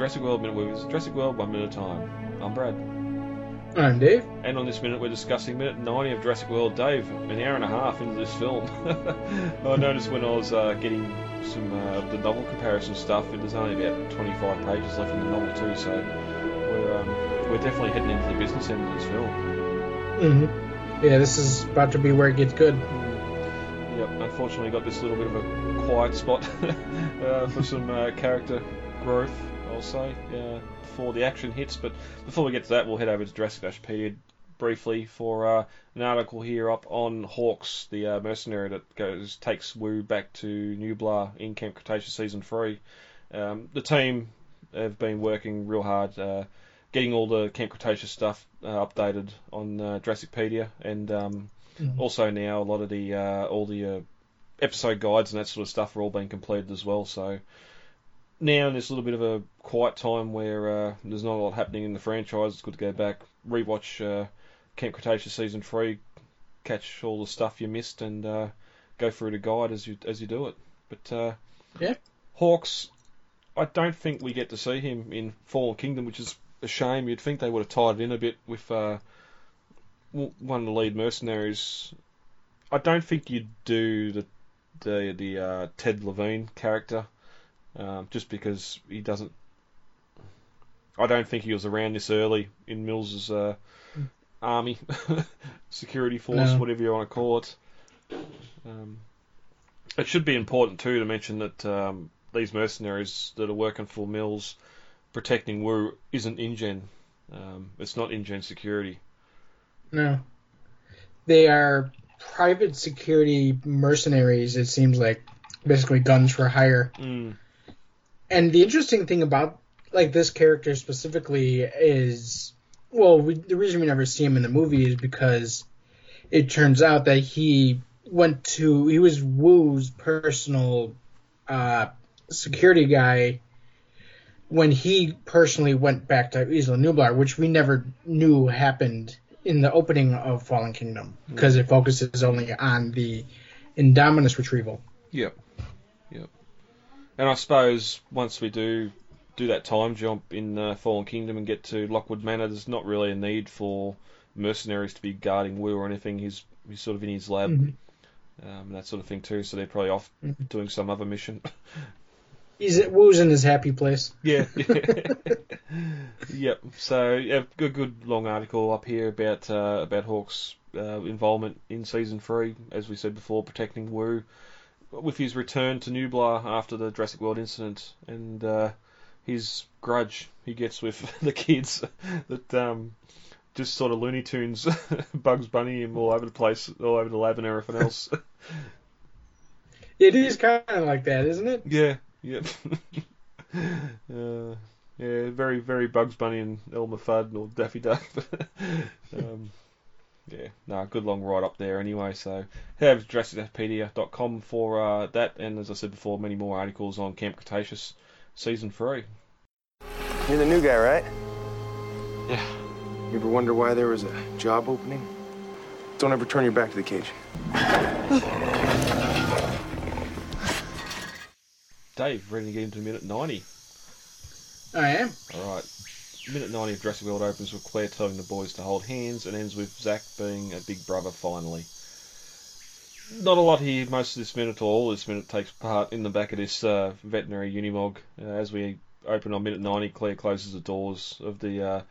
Jurassic World Minute Movies. Jurassic World, one minute at a time. I'm Brad. I'm Dave. And on this minute, we're discussing minute 90 of Jurassic World. Dave, an hour and a half into this film. I noticed when I was uh, getting some uh, the novel comparison stuff, there's only about 25 pages left in the novel too, so we're um, we're definitely heading into the business end of this film. Mm-hmm. Yeah, this is about to be where it gets good. Yep, unfortunately, got this little bit of a quiet spot uh, for some uh, character growth, I'll say, uh, before the action hits. But before we get to that, we'll head over to Jurassic Dashpedia briefly for uh, an article here up on Hawks, the uh, mercenary that goes takes Wu back to Nublar in Camp Cretaceous season three. Um, the team have been working real hard. Uh, Getting all the Camp Cretaceous stuff uh, updated on uh, Jurassicpedia, and um, also now a lot of the uh, all the uh, episode guides and that sort of stuff are all being completed as well. So now in this little bit of a quiet time where uh, there's not a lot happening in the franchise, it's good to go back, rewatch uh, Camp Cretaceous season three, catch all the stuff you missed, and uh, go through the guide as you as you do it. But uh, Yeah. Hawks, I don't think we get to see him in Fallen Kingdom, which is a shame. You'd think they would have tied it in a bit with uh, one of the lead mercenaries. I don't think you'd do the the the uh, Ted Levine character, um, just because he doesn't. I don't think he was around this early in Mills's uh, army, security force, No. whatever you want to call it. Um, it should be important too to mention that um, these mercenaries that are working for Mills, protecting Wu, isn't InGen. Um, it's not InGen security. No. They are private security mercenaries, it seems like. Basically guns for hire. Mm. And the interesting thing about like this character specifically is well, we, the reason we never see him in the movie is because it turns out that he went to he was Wu's personal uh, security guy when he personally went back to Isla Nublar, which we never knew happened in the opening of Fallen Kingdom because it focuses only on the Indominus retrieval. Yep. Yep. And I suppose once we do do that time jump in uh, Fallen Kingdom and get to Lockwood Manor, there's not really a need for mercenaries to be guarding Wu or anything. He's he's sort of in his lab, Mhm. um, and that sort of thing too. So they're probably off Mhm. doing some other mission. He's Wu's in his happy place. Yeah. yep. So yeah, good, good long article up here about uh, about Hawk's uh, involvement in season three, as we said before, protecting Wu with his return to Nublar after the Jurassic World incident and uh, his grudge he gets with the kids that um, just sort of Looney Tunes, Bugs Bunny him all over the place, all over the lab and everything else. It is kind of like that, isn't it? Yeah, yep. uh, yeah, very, very Bugs Bunny and Elmer Fudd or Daffy Duck. um, yeah, no, good long ride up there anyway. So head over to JurassicPedia.com for uh, that, and as I said before, many more articles on Camp Cretaceous season three. You're the new guy, right? Yeah. You ever wonder why there was a job opening? Don't ever turn your back to the cage. Dave, ready to get into minute ninety. I am. All right. Minute 90 of Jurassic World opens with Claire telling the boys to hold hands and ends with Zach being a big brother finally. Not a lot here most of this minute, or all this minute takes part in the back of this uh, veterinary Unimog. Uh, as we open on minute 90, Claire closes the doors of the uh,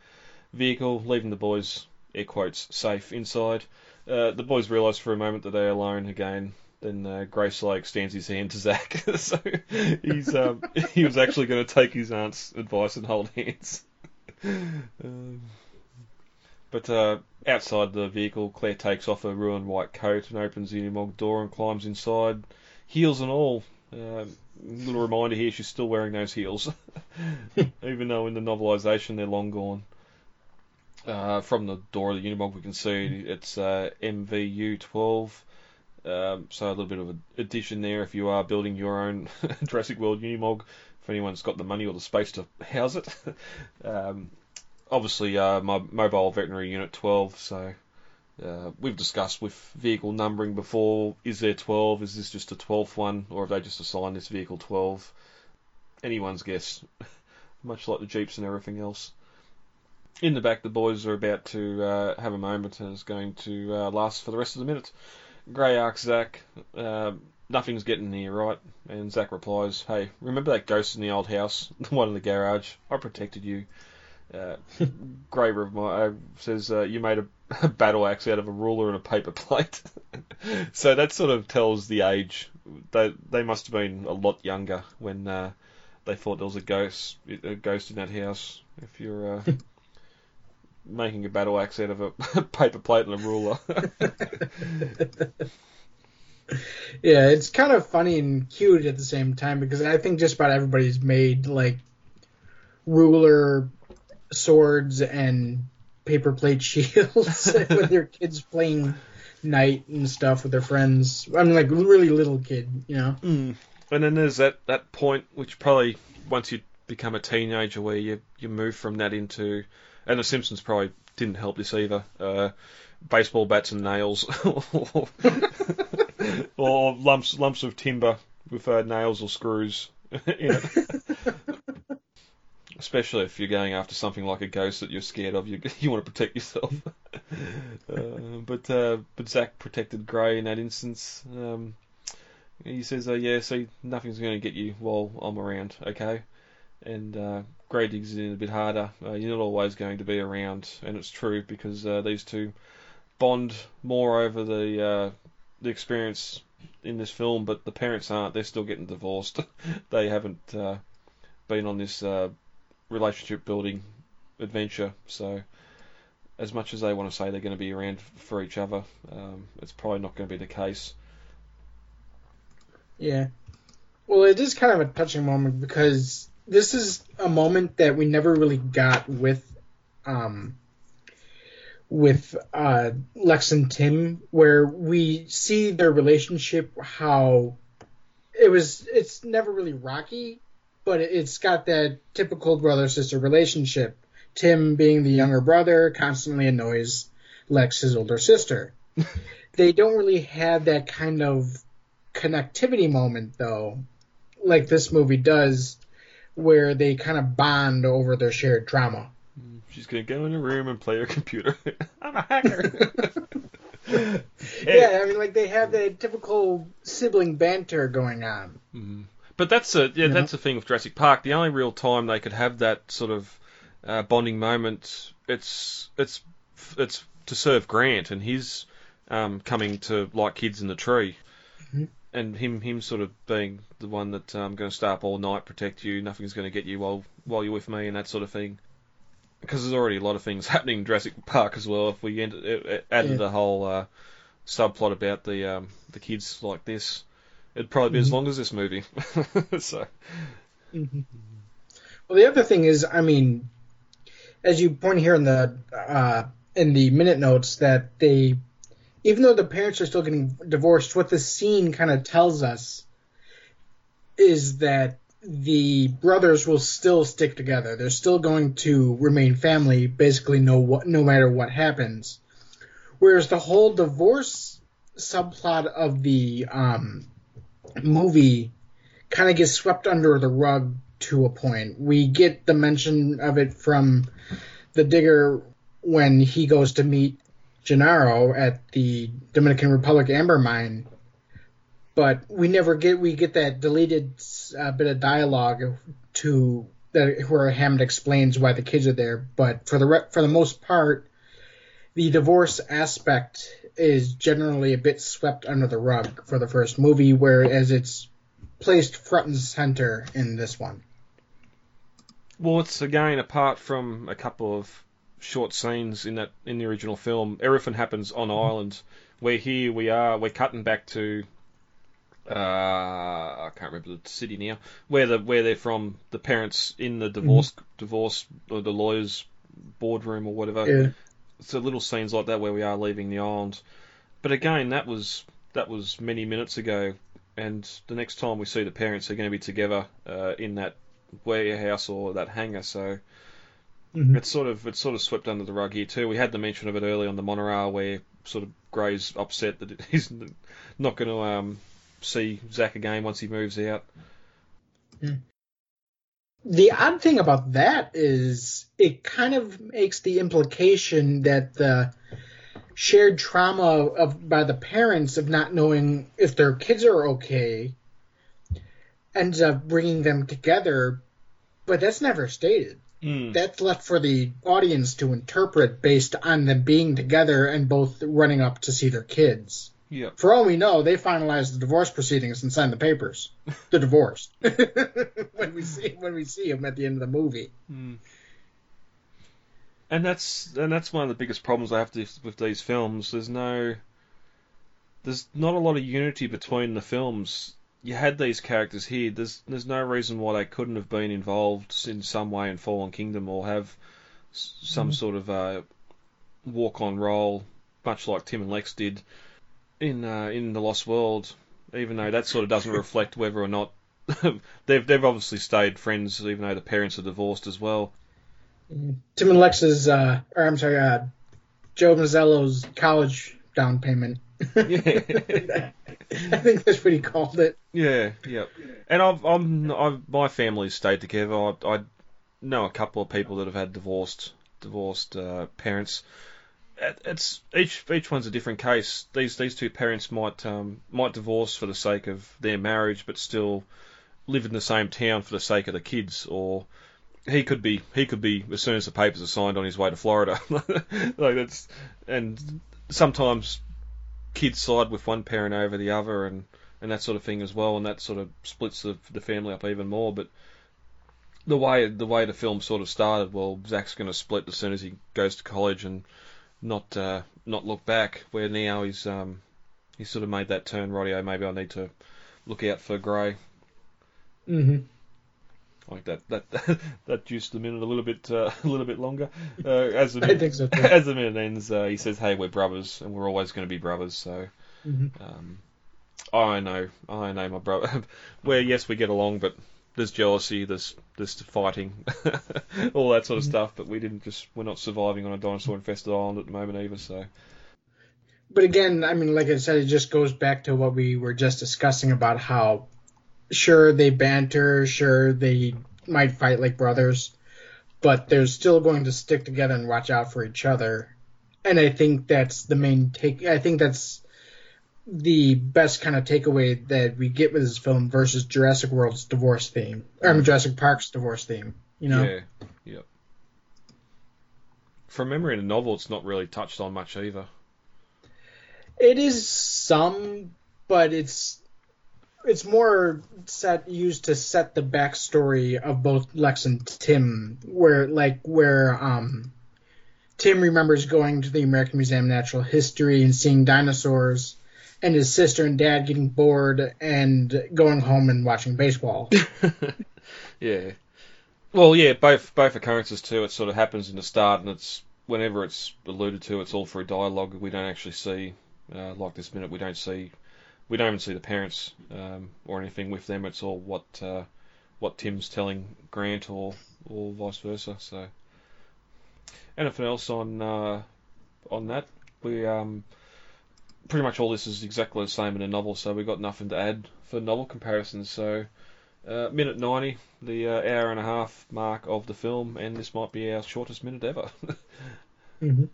vehicle, leaving the boys, air quotes, safe inside. Uh, the boys realise for a moment that they're alone again. Then uh, Gray extends his hand to Zach, so he's um, he was actually going to take his aunt's advice and hold hands. Um, but uh, outside the vehicle, Claire takes off her ruined white coat and opens the Unimog door and climbs inside, heels and all. Um, little reminder here, she's still wearing those heels, even though in the novelisation they're long gone. Uh, from the door of the Unimog, we can see it's uh, MVU12. Um, so a little bit of an addition there if you are building your own Jurassic World Unimog, if anyone's got the money or the space to house it. um, obviously, uh, my mobile veterinary unit 12, so uh, we've discussed with vehicle numbering before. Is there 12? Is this just a 12th one? Or have they just assigned this vehicle 12? Anyone's guess. Much like the Jeeps and everything else. In the back, the boys are about to uh, have a moment and it's going to uh, last for the rest of the minute. Gray asks Zach, uh, nothing's getting here, right? And Zach replies, hey, remember that ghost in the old house? The one in the garage? I protected you. Uh, Gray uh, says, uh, you made a, a, battle axe out of a ruler and a paper plate. so that sort of tells the age. They, they must have been a lot younger when uh, they thought there was a ghost, a ghost in that house. If you're uh, making a battle axe out of a paper plate and a ruler. yeah, it's kind of funny and cute at the same time because I think just about everybody's made like ruler, swords, and paper plate shields with they're kids playing knight and stuff with their friends. I mean, like really little kid, you know. Mm. And then there's that that point which probably once you become a teenager where you you move from that into and The Simpsons probably didn't help this either. Uh, baseball bats and nails, or lumps lumps of timber with uh, nails or screws in it. Especially if you're going after something like a ghost that you're scared of, you you want to protect yourself. uh, but uh, but Zach protected Gray in that instance. Um, he says, "Oh yeah, see, nothing's going to get you while I'm around, okay?" And uh, Gray digs in a bit harder. Uh, you're not always going to be around, and it's true because uh, these two bond more over the uh, the experience in this film, but the parents aren't. They're still getting divorced. they haven't uh, been on this uh, relationship building adventure. So, as much as they want to say they're going to be around for each other, um, it's probably not going to be the case. Yeah. Well, it is kind of a touching moment because this is a moment that we never really got with um with uh Lex and Tim where we see their relationship how it was it's never really rocky but it's got that typical brother sister relationship Tim being the younger brother constantly annoys Lex his older sister they don't really have that kind of connectivity moment though like this movie does where they kind of bond over their shared trauma. She's gonna go in a room and play her computer. I'm a hacker. yeah, I mean, like they have the typical sibling banter going on. Mm-hmm. But that's a yeah, you that's know? the thing with Jurassic Park. The only real time they could have that sort of uh, bonding moment, it's it's it's to serve Grant and his um, coming to like kids in the tree. Mm-hmm and him him sort of being the one that I'm um, going to stay up all night, protect you, nothing's going to get you while while you're with me, and that sort of thing. Because there's already a lot of things happening in Jurassic Park as well. If we added yeah. the whole uh, subplot about the um, the kids like this, it'd probably be mm-hmm. as long as this movie. so. Mm-hmm. Well, the other thing is, I mean, as you point here in the uh, in the minute notes, that they even though the parents are still getting divorced, what the scene kind of tells us is that the brothers will still stick together. They're still going to remain family, basically no no matter what happens. Whereas the whole divorce subplot of the um, movie kind of gets swept under the rug to a point. We get the mention of it from the digger when he goes to meet Gennaro at the Dominican Republic amber mine, but we never get we get that deleted uh, bit of dialogue to that where Hammond explains why the kids are there. But for the re- for the most part, the divorce aspect is generally a bit swept under the rug for the first movie, whereas it's placed front and center in this one. Well, it's again apart from a couple of short scenes in that in the original film. Everything happens on island. Where here we are, we're cutting back to uh, I can't remember the city now, where the where they're from, the parents in the divorce mm-hmm. divorce or the lawyers boardroom or whatever. Yeah. So little scenes like that where we are leaving the island. But again, that was that was many minutes ago, and the next time we see the parents, they're going to be together uh, in that warehouse or that hangar. So mm-hmm. it's sort of it's sort of swept under the rug here too. We had the mention of it early on the monorail where sort of Gray's upset that he's not going to um, see Zach again once he moves out. Hmm. The odd thing about that is it kind of makes the implication that the shared trauma of by the parents of not knowing if their kids are okay ends up bringing them together, but that's never stated. Mm. That's left for the audience to interpret based on them being together and both running up to see their kids. Yeah. For all we know, they finalized the divorce proceedings and signed the papers. The divorce. when we see when we see them at the end of the movie. Mm. And that's and that's one of the biggest problems I have to, with these films. There's no there's not a lot of unity between the films. You had these characters here. There's there's no reason why they couldn't have been involved in some way in Fallen Kingdom or have some mm. sort of uh, walk on role, much like Tim and Lex did in uh, in the Lost World, even though that sort of doesn't reflect whether or not they've they've obviously stayed friends, even though the parents are divorced as well. Tim and Lex's, uh, or I'm sorry, uh, Joe Mazzello's college down payment. yeah. I think that's what he called it. Yeah, yeah. And I've, I'm, I've, my family's stayed together. I, I know a couple of people that have had divorced, divorced uh, parents it's each each one's a different case. These these two parents might um, might divorce for the sake of their marriage, but still live in the same town for the sake of the kids. Or he could be he could be as soon as the papers are signed on his way to Florida. like that's and sometimes kids side with one parent over the other, and and that sort of thing as well, and that sort of splits the the family up even more. But the way the way the film sort of started, well, Zach's going to split as soon as he goes to college and not uh, not look back. Where now he's um, he's sort of made that turn. Radio, maybe I need to look out for Gray. Mm-hmm. Like that that that juiced the minute a little bit uh, a little bit longer. Uh, as the minute, so as the minute ends, uh, he says, "Hey, we're brothers, and we're always going to be brothers." So. Mm-hmm. Um, I know, I know my brother. Where yes, we get along, but there's jealousy, there's there's fighting, all that sort of mm-hmm. stuff. But we didn't just we're not surviving on a dinosaur infested island at the moment either. So. But again, I mean, like I said, it just goes back to what we were just discussing about how, sure they banter, sure they might fight like brothers, but they're still going to stick together and watch out for each other. And I think that's the main take. I think that's the best kind of takeaway that we get with this film versus Jurassic World's divorce theme, or I mean, Jurassic Park's divorce theme. You know? Yeah. Yep. From memory in the novel, it's not really touched on much either. It is some, but it's it's more set used to set the backstory of both Lex and Tim, where like where um Tim remembers going to the American Museum of Natural History and seeing dinosaurs and his sister and dad getting bored and going home and watching baseball. yeah. Well, yeah, both both occurrences too. It sort of happens in the start, and it's whenever it's alluded to, it's all through dialogue. We don't actually see, uh, like this minute, we don't see, we don't even see the parents um, or anything with them. It's all what uh, what Tim's telling Grant, or or vice versa. So, anything else on uh, on that? We um, pretty much all this is exactly the same in a novel, so we've got nothing to add for novel comparisons. So Uh, minute 90, the uh, hour and a half mark of the film, and this might be our shortest minute ever. hmm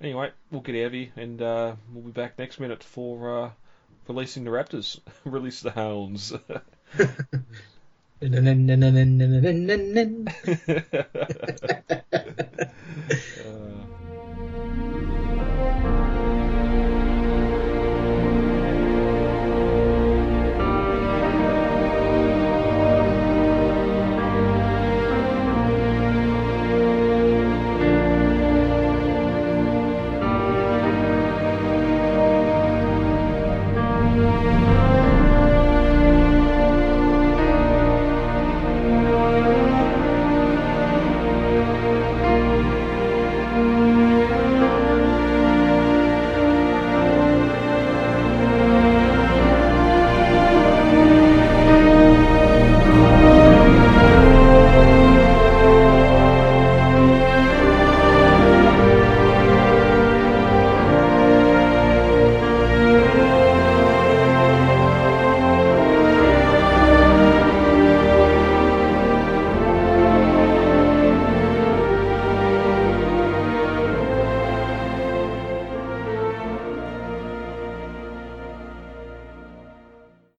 anyway, we'll get out of here, and uh, we'll be back next minute for uh, releasing the Raptors. Release the Hounds. Uh,